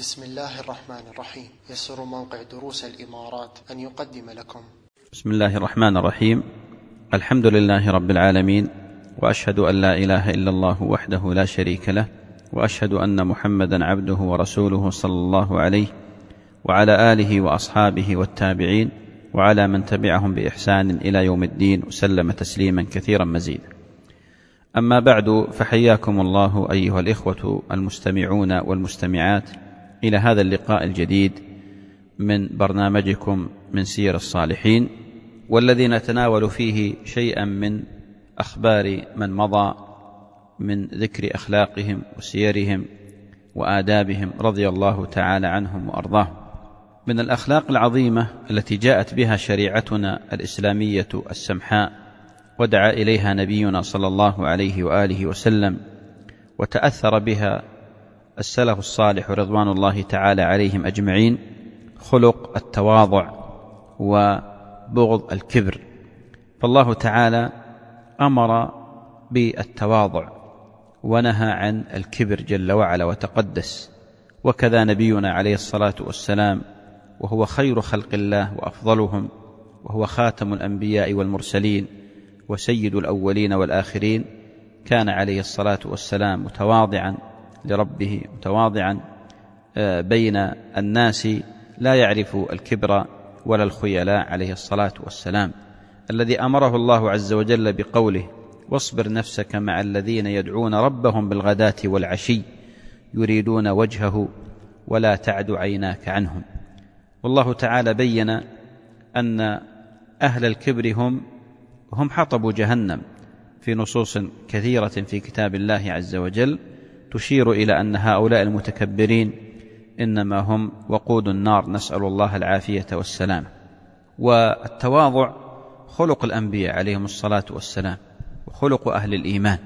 بسم الله الرحمن الرحيم. يسر موقع دروس الإمارات أن يقدم لكم. بسم الله الرحمن الرحيم. الحمد لله رب العالمين وأشهد أن لا إله إلا الله وحده لا شريك له وأشهد أن محمدا عبده ورسوله صلى الله عليه وعلى آله وأصحابه والتابعين وعلى من تبعهم بإحسان إلى يوم الدين وسلم تسليما كثيرا مزيدا. أما بعد فحياكم الله أيها الإخوة المستمعون والمستمعات. إلى هذا اللقاء الجديد من برنامجكم من سير الصالحين والذي نتناول فيه شيئا من أخبار من مضى من ذكر أخلاقهم وسيرهم وآدابهم رضي الله تعالى عنهم وارضاهم من الأخلاق العظيمة التي جاءت بها شريعتنا الإسلامية السمحاء ودعا إليها نبينا صلى الله عليه وآله وسلم وتأثر بها السلف الصالح رضوان الله تعالى عليهم أجمعين خلق التواضع وبغض الكبر. فالله تعالى أمر بالتواضع ونهى عن الكبر جل وعلا وتقدس. وكذا نبينا عليه الصلاة والسلام وهو خير خلق الله وأفضلهم وهو خاتم الأنبياء والمرسلين وسيد الأولين والآخرين كان عليه الصلاة والسلام متواضعا لربه متواضعا بين الناس لا يعرف الكبر ولا الخيلاء عليه الصلاة والسلام. الذي أمره الله عز وجل بقوله واصبر نفسك مع الذين يدعون ربهم بالغداة والعشي يريدون وجهه ولا تعد عيناك عنهم. والله تعالى بين أن أهل الكبر هم هم حطب جهنم في نصوص كثيرة في كتاب الله عز وجل. تشير إلى أن هؤلاء المتكبرين إنما هم وقود النار نسأل الله العافية والسلامه والتواضع خلق الأنبياء عليهم الصلاة والسلام وخلق أهل الإيمان.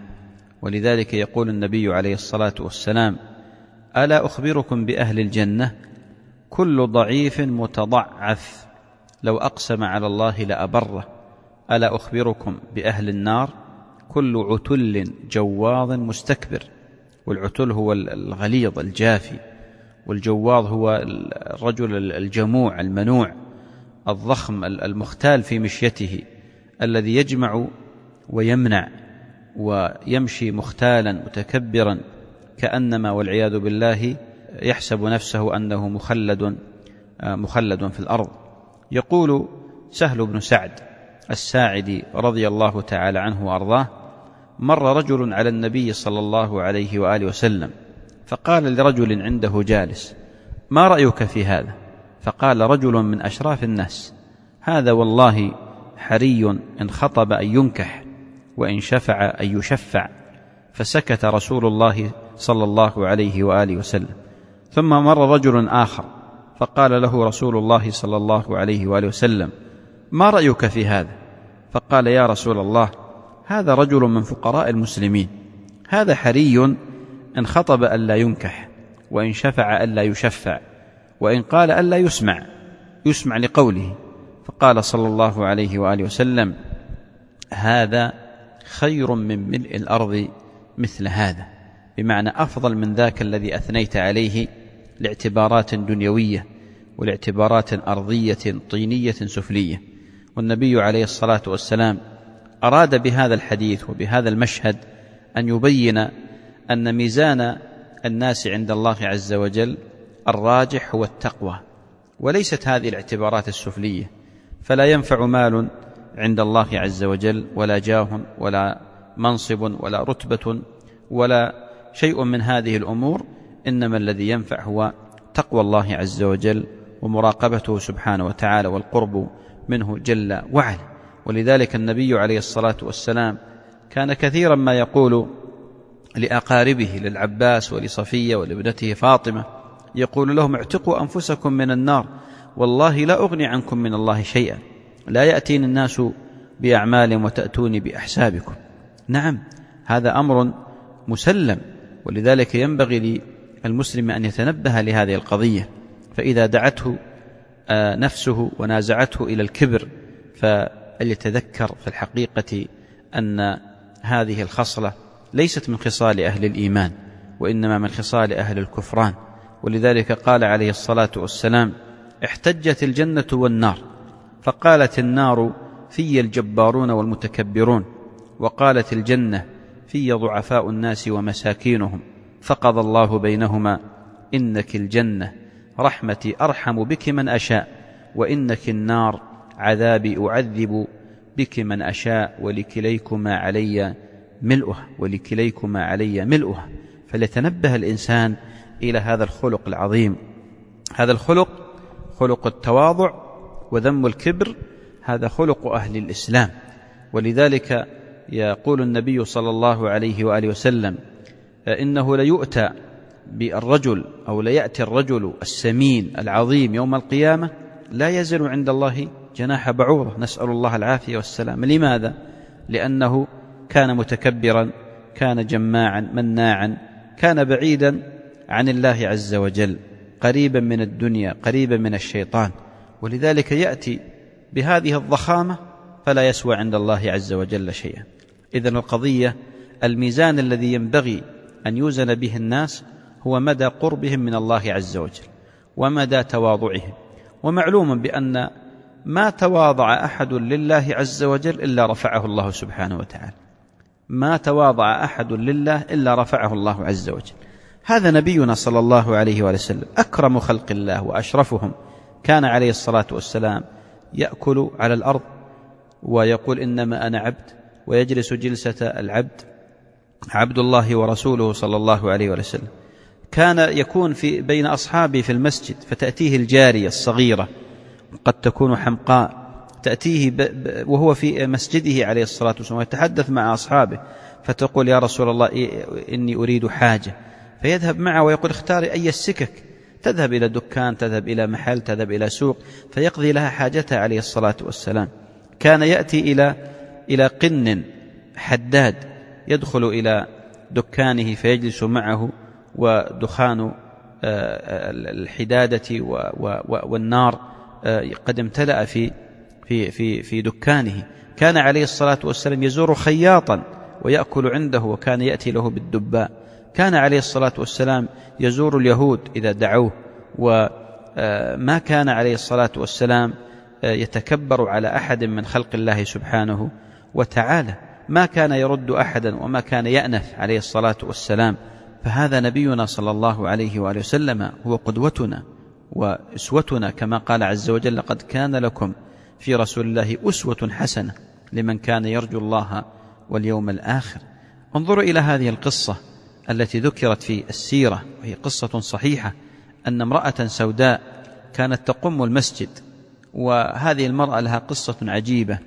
ولذلك يقول النبي عليه الصلاة والسلام ألا أخبركم بأهل الجنة؟ كل ضعيف متضعف. لو أقسم على الله لأبره. ألا أخبركم بأهل النار؟ كل عتل جواظ مستكبر. والعتل هو الغليظ الجافي. والجواظ هو الرجل الجموع المنوع الضخم المختال في مشيته الذي يجمع ويمنع ويمشي مختالا متكبرا كأنما والعياذ بالله يحسب نفسه أنه مخلد مخلد في الأرض. يقول سهل بن سعد الساعدي رضي الله تعالى عنه وأرضاه مر رجل على النبي صلى الله عليه وآله وسلم فقال لرجل عنده جالس ما رأيك في هذا؟ فقال رجل من أشراف الناس هذا والله حري إن خطب أن ينكح وإن شفع أن يشفع. فسكت رسول الله صلى الله عليه وآله وسلم. ثم مر رجل آخر فقال له رسول الله صلى الله عليه وآله وسلم ما رأيك في هذا؟ فقال يا رسول الله هذا رجل من فقراء المسلمين. هذا حري إن خطب ألا ينكح وإن شفع ألا يشفع وإن قال ألا يسمع يسمع لقوله. فقال صلى الله عليه وآله وسلم هذا خير من ملء الأرض مثل هذا بمعنى أفضل من ذاك الذي أثنيت عليه لاعتبارات دنيوية ولاعتبارات أرضية طينية سفلية. والنبي عليه الصلاة والسلام أراد بهذا الحديث وبهذا المشهد أن يبين أن ميزان الناس عند الله عز وجل الراجح هو التقوى وليست هذه الاعتبارات السفلية فلا ينفع مال عند الله عز وجل ولا جاه ولا منصب ولا رتبة ولا شيء من هذه الأمور إنما الذي ينفع هو تقوى الله عز وجل ومراقبته سبحانه وتعالى والقرب منه جل وعلا. ولذلك النبي عليه الصلاة والسلام كان كثيرا ما يقول لأقاربه للعباس ولصفية ولابنته فاطمة يقول لهم اعتقوا أنفسكم من النار والله لا أغني عنكم من الله شيئا لا يأتيني الناس بأعمال وتأتوني بأحسابكم. نعم هذا أمر مسلم ولذلك ينبغي للمسلم أن يتنبه لهذه القضية فإذا دعته نفسه ونازعته إلى الكبر فليتذكر في الحقيقة أن هذه الخصلة ليست من خصال أهل الإيمان وإنما من خصال أهل الكفران. ولذلك قال عليه الصلاة والسلام احتجت الجنة والنار فقالت النار في الجبارون والمتكبرون وقالت الجنة في ضعفاء الناس ومساكينهم. فقضى الله بينهما إنك الجنة رحمتي أرحم بك من أشاء وإنك النار عذابي أعذب بك من أشاء ولكليكما علي ملؤها ولكليكما علي ملؤها فليتنبه الإنسان إلى هذا الخلق العظيم. هذا الخلق خلق التواضع وذم الكبر هذا خلق أهل الإسلام. ولذلك يقول النبي صلى الله عليه وآله وسلم إنه ليؤتى بالرجل أو ليأتي الرجل السمين العظيم يوم القيامة لا يزن عند الله جناح بعوضة. نسأل الله العافية والسلام. لماذا؟ لأنه كان متكبرا كان جماعا مناعا كان بعيدا عن الله عز وجل قريبا من الدنيا قريبا من الشيطان. ولذلك يأتي بهذه الضخامة فلا يسوى عند الله عز وجل شيئا. إذا القضية الميزان الذي ينبغي أن يوزن به الناس هو مدى قربهم من الله عز وجل ومدى تواضعهم. ومعلوم بأن ما تواضع أحد لله عز وجل إلا رفعه الله سبحانه وتعالى. ما تواضع أحد لله إلا رفعه الله عز وجل. هذا نبينا صلى الله عليه وسلم أكرم خلق الله وأشرفهم. كان عليه الصلاة والسلام يأكل على الأرض ويقول إنما أنا عبد ويجلس جلسة العبد عبد الله ورسوله صلى الله عليه وسلم. كان يكون في بين أصحابه في المسجد فتأتيه الجارية الصغيرة قد تكون حمقاء تأتيه وهو في مسجده عليه الصلاة والسلام ويتحدث مع أصحابه فتقول يا رسول الله إني أريد حاجة. فيذهب معه ويقول اختاري أي السكك. تذهب إلى دكان تذهب إلى محل تذهب إلى سوق فيقضي لها حاجتها عليه الصلاة والسلام. كان يأتي إلى إلى قن حداد يدخل إلى دكانه فيجلس معه ودخان آه، الحدادة والنار آه، قد امتلأ في في في في دكانه. كان عليه الصلاة والسلام يزور خياطا ويأكل عنده وكان يأتي له بالدباء. كان عليه الصلاة والسلام يزور اليهود إذا دعوه وما كان عليه الصلاة والسلام يتكبر على أحد من خلق الله سبحانه وتعالى. ما كان يرد أحدا وما كان يأنف عليه الصلاة والسلام. فهذا نبينا صلى الله عليه وآله وسلم هو قدوتنا وأسوتنا كما قال عز وجل لقد كان لكم في رسول الله أسوة حسنة لمن كان يرجو الله واليوم الآخر. انظروا إلى هذه القصة التي ذكرت في السيرة وهي قصة صحيحة أن امرأة سوداء كانت تقم المسجد وهذه المرأة لها قصة عجيبة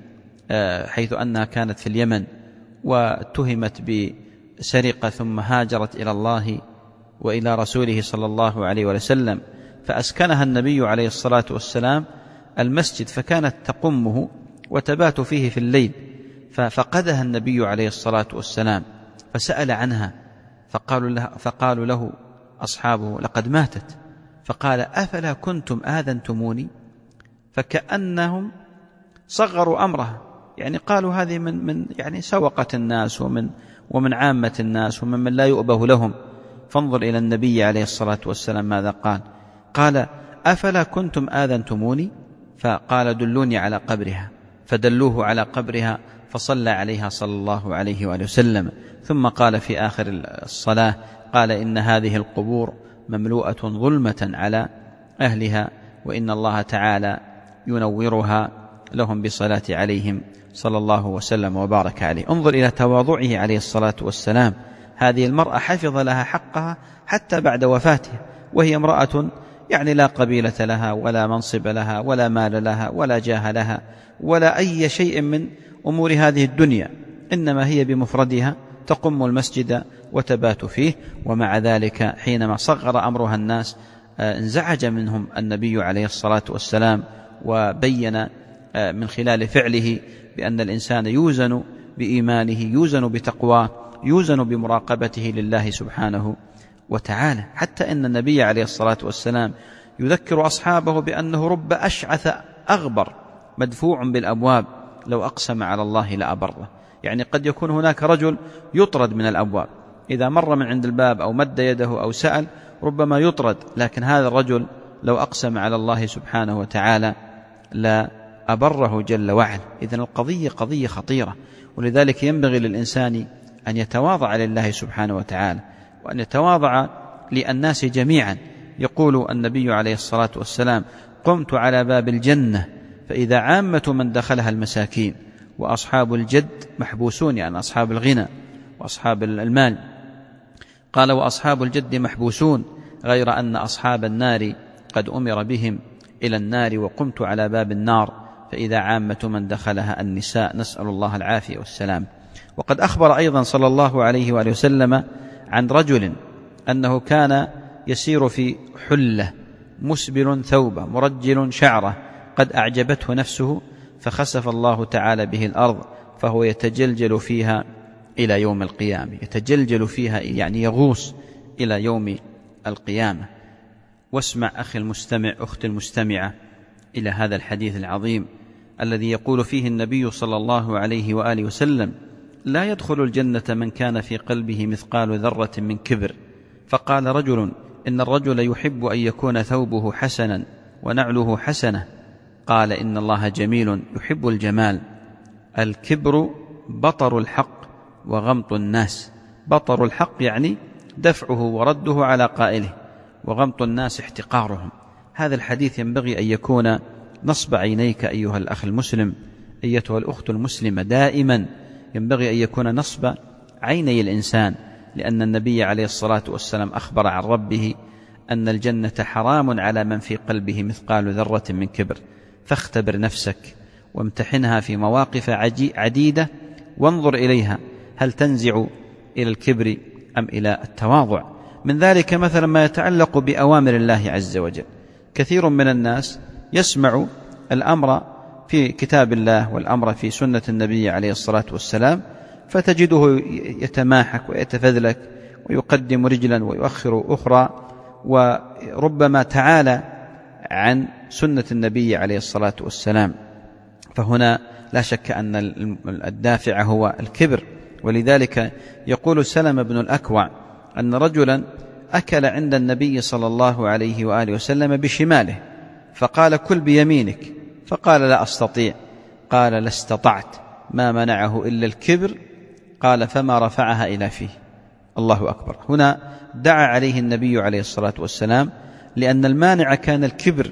آه، حيث أنها كانت في اليمن واتهمت بسرقة ثم هاجرت إلى الله وإلى رسوله صلى الله عليه وسلم فأسكنها النبي عليه الصلاة والسلام المسجد فكانت تقمه وتبات فيه في الليل ففقدها النبي عليه الصلاة والسلام فسأل عنها فقالوا له, فقالوا له أصحابه لقد ماتت. فقال أفلا كنتم آذنتموني؟ فكأنهم صغروا أمرها يعني قالوا هذه من من يعني سوقة الناس ومن ومن عامة الناس ومن من لا يؤبه لهم. فانظر إلى النبي عليه الصلاة والسلام ماذا قال. قال أفلا كنتم آذنتموني؟ فقال دلوني على قبرها. فدلوه على قبرها فصلى عليها صلى الله عليه وآله وسلم. ثم قال في آخر الصلاة قال إن هذه القبور مملوءة ظلمة على أهلها وإن الله تعالى ينورها لهم بالصلاة عليهم. صلى الله وسلم وبارك عليه. انظر إلى تواضعه عليه الصلاة والسلام. هذه المرأة حفظ لها حقها حتى بعد وفاتها وهي امرأة يعني لا قبيلة لها ولا منصب لها ولا مال لها ولا جاه لها ولا أي شيء من أمور هذه الدنيا. إنما هي بمفردها تقم المسجد وتبات فيه ومع ذلك حينما صغر أمرها الناس آه، انزعج منهم النبي عليه الصلاة والسلام وبين من خلال فعله بأن الإنسان يوزن بإيمانه يوزن بتقواه يوزن بمراقبته لله سبحانه وتعالى. حتى إن النبي عليه الصلاة والسلام يذكر أصحابه بأنه رب أشعث أغبر مدفوع بالأبواب لو أقسم على الله لأبره. يعني قد يكون هناك رجل يطرد من الأبواب. إذا مر من عند الباب أو مد يده أو سأل ربما يطرد لكن هذا الرجل لو أقسم على الله سبحانه وتعالى لا أبره جل وعلا. إذا القضية قضية خطيرة ولذلك ينبغي للإنسان أن يتواضع لله سبحانه وتعالى وأن يتواضع للناس جميعا. يقول النبي عليه الصلاة والسلام قمت على باب الجنة فإذا عامة من دخلها المساكين وأصحاب الجد محبوسون يعني أصحاب الغنى وأصحاب المال. قال وأصحاب الجد محبوسون غير أن أصحاب النار قد أمر بهم إلى النار وقمت على باب النار. فإذا عامة من دخلها النساء نسأل الله العافية والسلام. وقد أخبر أيضا صلى الله عليه وآله وسلم عن رجل أنه كان يسير في حلة مسبل ثوبه مرجل شعرة قد أعجبته نفسه فخسف الله تعالى به الأرض فهو يتجلجل فيها إلى يوم القيامة. يتجلجل فيها يعني يغوص إلى يوم القيامة. واسمع أخي المستمع أختي المستمعة إلى هذا الحديث العظيم الذي يقول فيه النبي صلى الله عليه وآله وسلم لا يدخل الجنة من كان في قلبه مثقال ذرة من كبر. فقال رجل إن الرجل يحب أن يكون ثوبه حسنا ونعله حسنة. قال إن الله جميل يحب الجمال. الكبر بطر الحق وغمط الناس. بطر الحق يعني دفعه ورده على قائله وغمط الناس احتقارهم. هذا الحديث ينبغي أن يكون نصب عينيك أيها الأخ المسلم أيتها الأخت المسلمة. دائما ينبغي أن يكون نصب عيني الإنسان لأن النبي عليه الصلاة والسلام أخبر عن ربه أن الجنة حرام على من في قلبه مثقال ذرة من كبر. فاختبر نفسك وامتحنها في مواقف عديدة وانظر إليها. هل تنزع إلى الكبر أم إلى التواضع؟ من ذلك مثلا ما يتعلق بأوامر الله عز وجل. كثير من الناس يسمع الأمر في كتاب الله والأمر في سنة النبي عليه الصلاة والسلام فتجده يتماحك ويتفذلك ويقدم رجلا ويؤخر أخرى وربما تعالى عن سنة النبي عليه الصلاة والسلام. فهنا لا شك أن الدافع هو الكبر. ولذلك يقول سلم بن الأكوع أن رجلا أكل عند النبي صلى الله عليه وآله وسلم بشماله فقال كل بيمينك فقال لا أستطيع قال لا استطعت ما منعه إلا الكبر قال فما رفعها إلى فيه. الله أكبر. هنا دعا عليه النبي عليه الصلاة والسلام لأن المانع كان الكبر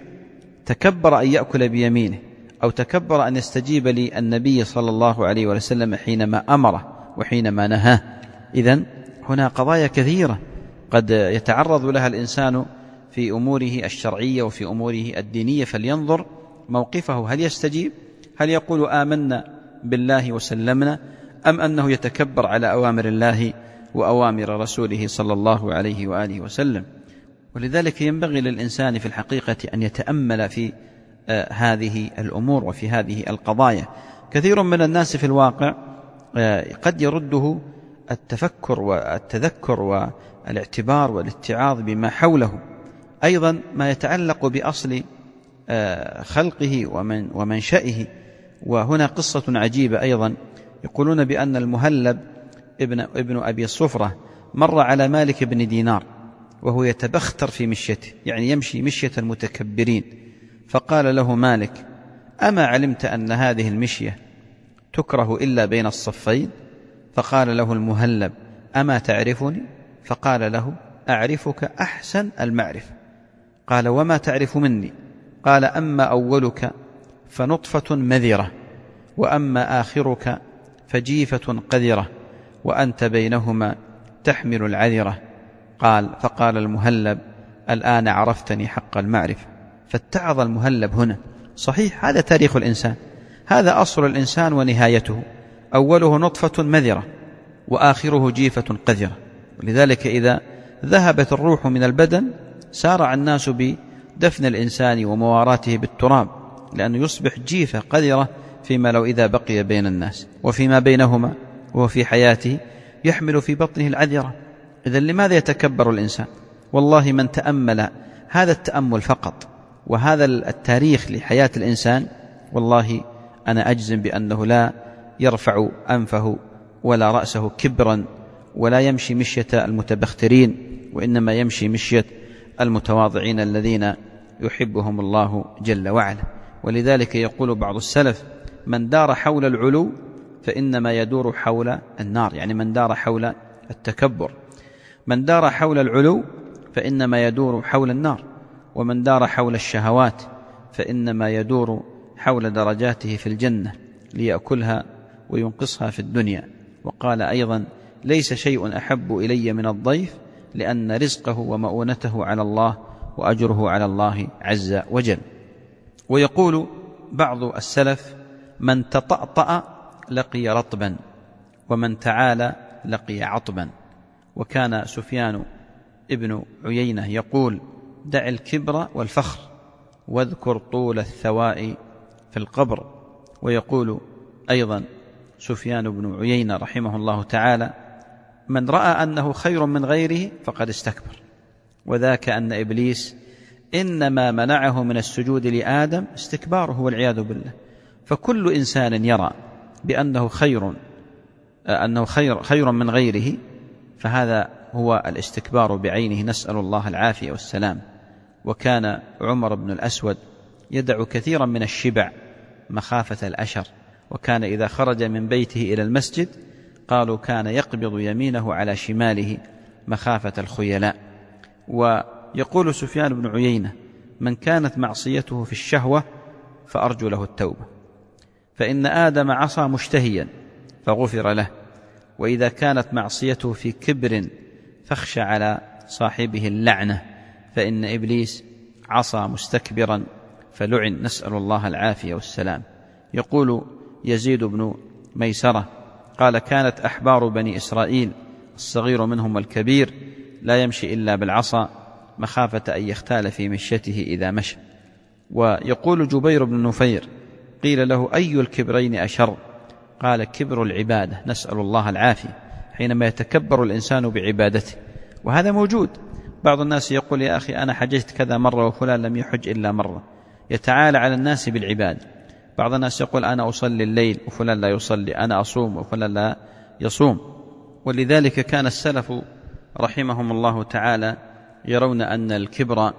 تكبر أن يأكل بيمينه أو تكبر أن يستجيب للنبي صلى الله عليه وسلم حينما أمره وحينما نهاه. إذا هنا قضايا كثيرة. قد يتعرض لها الإنسان في أموره الشرعية وفي أموره الدينية فلينظر موقفه. هل يستجيب؟ هل يقول آمنا بالله وسلمنا؟ أم أنه يتكبر على أوامر الله وأوامر رسوله صلى الله عليه وآله وسلم؟ ولذلك ينبغي للإنسان في الحقيقة أن يتأمل في آه، هذه الأمور وفي هذه القضايا. كثير من الناس في الواقع آه، قد يرده التفكر والتذكر والاعتبار والاتعاظ بما حوله. أيضا ما يتعلق بأصل آه، خلقه ومن ومنشئه وهنا قصة عجيبة أيضا. يقولون بأن المهلب ابن ابن أبي صفرة مر على مالك بن دينار وهو يتبختر في مشيته يعني يمشي مشية المتكبرين. فقال له مالك أما علمت أن هذه المشية تكره إلا بين الصفين؟ فقال له المهلب أما تعرفني؟ فقال له أعرفك أحسن المعرفة. قال وما تعرف مني؟ قال أما أولك فنطفة مذرة وأما آخرك فجيفة قذرة وأنت بينهما تحمل العذرة. قال فقال المهلب الآن عرفتني حق المعرفة. فاتعظ المهلب هنا. صحيح هذا تاريخ الإنسان. هذا أصل الإنسان ونهايته. أوله نطفة مذرة وآخره جيفة قذرة. ولذلك إذا ذهبت الروح من البدن سارع الناس بدفن الإنسان ومواراته بالتراب لأنه يصبح جيفة قذرة فيما لو إذا بقي بين الناس وفيما بينهما وهو في حياته يحمل في بطنه العذرة. إذا لماذا يتكبر الإنسان؟ والله من تأمل هذا التأمل فقط وهذا التاريخ لحياة الإنسان والله أنا أجزم بأنه لا يرفع أنفه ولا رأسه كبرا ولا يمشي مشية المتبخترين وإنما يمشي مشية المتواضعين الذين يحبهم الله جل وعلا. ولذلك يقول بعض السلف من دار حول العلو فإنما يدور حول النار. يعني من دار حول التكبر. من دار حول العلو فإنما يدور حول النار. ومن دار حول الشهوات فإنما يدور حول درجاته في الجنة ليأكلها وينقصها في الدنيا. وقال أيضا ليس شيء أحب إلي من الضيف لأن رزقه ومؤونته على الله وأجره على الله عز وجل. ويقول بعض السلف من تطأطأ لقي رطبا ومن تعالى لقي عطبا. وكان سفيان ابن عيينة يقول دع الكبر والفخر واذكر طول الثواء في القبر. ويقول أيضا سفيان بن عيينة رحمه الله تعالى من رأى أنه خير من غيره فقد استكبر. وذاك أن إبليس إنما منعه من السجود لآدم استكباره والعياذ بالله. فكل إنسان يرى بأنه خير أنه خير خير من غيره فهذا هو الاستكبار بعينه. نسأل الله العافية والسلام. وكان عمر بن الأسود يدع كثيرا من الشبع مخافة الأشر. وكان إذا خرج من بيته إلى المسجد قالوا كان يقبض يمينه على شماله مخافة الخيلاء. ويقول سفيان بن عيينة من كانت معصيته في الشهوة فأرجو له التوبة. فإن آدم عصى مشتهيا فغفر له. وإذا كانت معصيته في كبر فاخشى على صاحبه اللعنة. فإن إبليس عصى مستكبرا فلعن. نسأل الله العافية والسلام. يقول يزيد بن ميسرة قال كانت أحبار بني إسرائيل الصغير منهم والكبير لا يمشي إلا بالعصا مخافة أن يختال في مشيته إذا مشى. ويقول جبير بن نفير قيل له أي الكبرين أشر؟ قال كبر العبادة نسأل الله العافية حينما يتكبر الإنسان بعبادته. وهذا موجود. بعض الناس يقول يا أخي أنا حججت كذا مرة وفلان لم يحج إلا مرة. يتعالى على الناس بالعباد بعض الناس يقول أنا أصلي الليل وفلان لا يصلي أنا أصوم وفلان لا يصوم. ولذلك كان السلف رحمهم الله تعالى يرون أن الكبر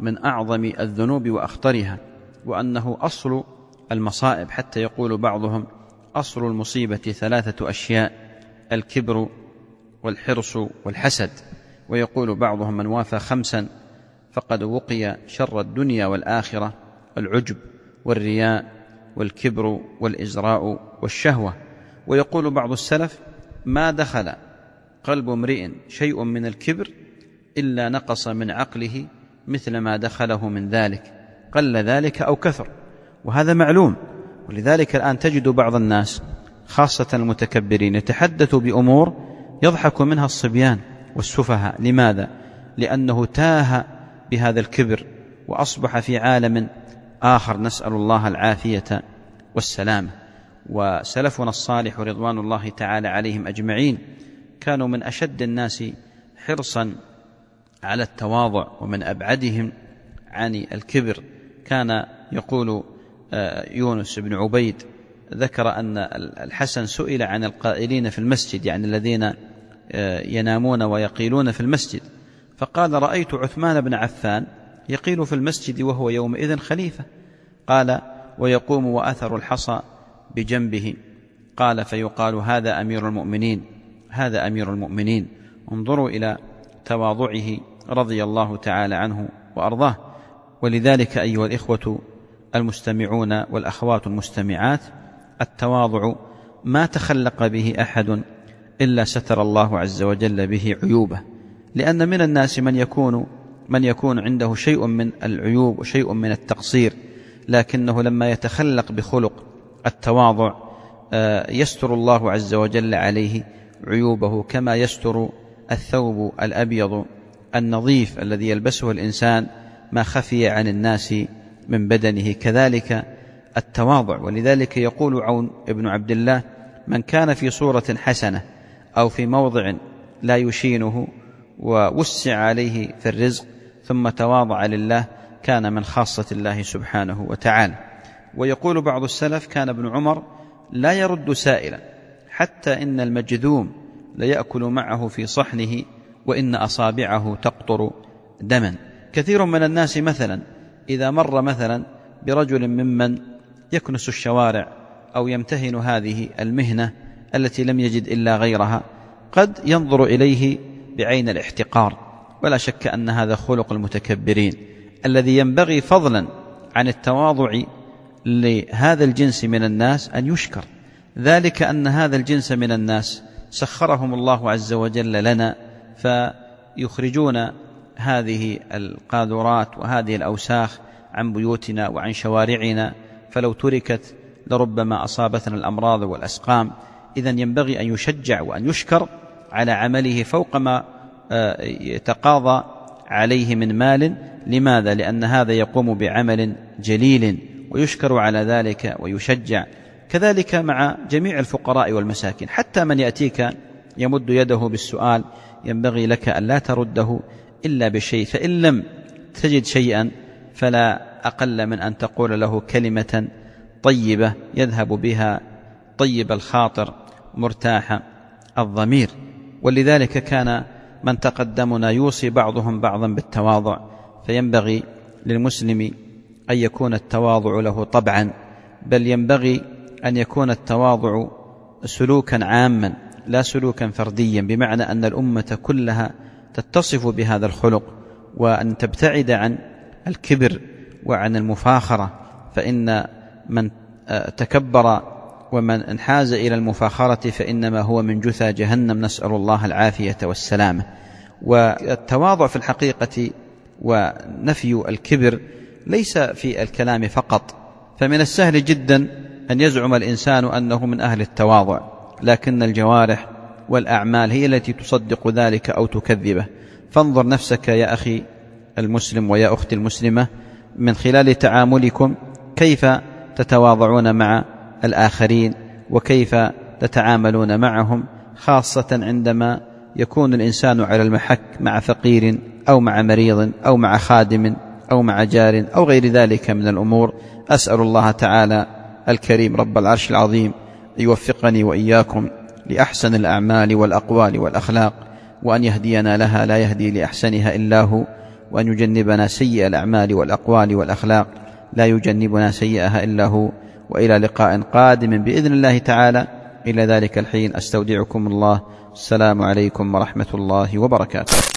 من أعظم الذنوب وأخطرها وأنه أصل المصائب. حتى يقول بعضهم أصل المصيبة ثلاثة أشياء الكبر والحرص والحسد. ويقول بعضهم من وافى خمسا فقد وقي شر الدنيا والآخرة العجب والرياء والكبر والإزراء والشهوة. ويقول بعض السلف ما دخل قلب امرئ شيء من الكبر إلا نقص من عقله مثل ما دخله من ذلك قل ذلك أو كثر. وهذا معلوم. ولذلك الآن تجد بعض الناس خاصة المتكبرين يتحدث بأمور يضحك منها الصبيان والسفهاء. لماذا؟ لأنه تاه بهذا الكبر وأصبح في عالم آخر نسأل الله العافية والسلامة وسلفنا الصالح رضوان الله تعالى عليهم أجمعين. كانوا من أشد الناس حرصا على التواضع ومن أبعدهم عن الكبر. كان يقول آه، يونس بن عبيد ذكر أن الحسن سئل عن القائلين في المسجد يعني الذين آه، ينامون ويقيلون في المسجد. فقال رأيت عثمان بن عفان يقيل في المسجد وهو يومئذ خليفة. قال ويقوم وأثر الحصى بجنبه. قال فيقال هذا أمير المؤمنين. هذا أمير المؤمنين. انظروا إلى تواضعه رضي الله تعالى عنه وأرضاه. ولذلك أيها الإخوة المستمعون والأخوات المستمعات التواضع ما تخلق به أحد إلا ستر الله عز وجل به عيوبه. لأن من الناس من يكون من يكون عنده شيء من العيوب وشيء من التقصير لكنه لما يتخلق بخلق التواضع آه، يستر الله عز وجل عليه عيوبه كما يستر الثوب الأبيض النظيف الذي يلبسه الإنسان ما خفي عن الناس من بدنه. كذلك التواضع. ولذلك يقول عون ابن عبد الله من كان في صورة حسنة أو في موضع لا يشينه ووسع عليه في الرزق ثم تواضع لله كان من خاصة الله سبحانه وتعالى. ويقول بعض السلف كان ابن عمر لا يرد سائلا حتى إن المجذوم ليأكل معه في صحنه وإن أصابعه تقطر دما. كثير من الناس مثلا إذا مر مثلا برجل ممن يكنس الشوارع أو يمتهن هذه المهنة التي لم يجد إلا غيرها قد ينظر إليه بعين الاحتقار. ولا شك أن هذا خلق المتكبرين الذي ينبغي فضلا عن التواضع لهذا الجنس من الناس أن يشكر. ذلك أن هذا الجنس من الناس سخرهم الله عز وجل لنا فيخرجون هذه القاذورات وهذه الأوساخ عن بيوتنا وعن شوارعنا. فلو تركت لربما أصابتنا الأمراض والأسقام. إذا ينبغي أن يشجع وأن يشكر على عمله فوق ما يتقاضى عليه من مال لماذا؟ لأن هذا يقوم بعمل جليل ويشكر على ذلك ويشجع. كذلك مع جميع الفقراء والمساكين حتى من يأتيك يمد يده بالسؤال ينبغي لك أن لا ترده إلا بشيء فإن لم تجد شيئا فلا أقل من أن تقول له كلمة طيبة يذهب بها طيب الخاطر مرتاح الضمير. ولذلك كان من تقدمنا يوصي بعضهم بعضا بالتواضع فينبغي للمسلم أن يكون التواضع له طبعا بل ينبغي أن يكون التواضع سلوكا عاما لا سلوكا فرديا بمعنى أن الأمة كلها تتصف بهذا الخلق وأن تبتعد عن الكبر وعن المفاخرة فإن من تكبر ومن انحاز إلى المفاخرة فإنما هو من جثى جهنم. نسأل الله العافية والسلامة. والتواضع في الحقيقة ونفي الكبر ليس في الكلام فقط فمن السهل جدا أن يزعم الإنسان أنه من أهل التواضع لكن الجوارح والأعمال هي التي تصدق ذلك أو تكذبه. فانظر نفسك يا أخي المسلم ويا أختي المسلمة من خلال تعاملكم كيف تتواضعون مع الآخرين وكيف تتعاملون معهم خاصة عندما يكون الإنسان على المحك مع فقير أو مع مريض أو مع خادم أو مع جار أو غير ذلك من الأمور. أسأل الله تعالى الكريم رب العرش العظيم يوفقني وإياكم لأحسن الأعمال والأقوال والأخلاق وأن يهدينا لها لا يهدي لأحسنها إلا هو وأن يجنبنا سيء الأعمال والأقوال والأخلاق لا يجنبنا سيئها إلا هو. وإلى لقاء قادم بإذن الله تعالى. إلى ذلك الحين أستودعكم الله. السلام عليكم ورحمة الله وبركاته.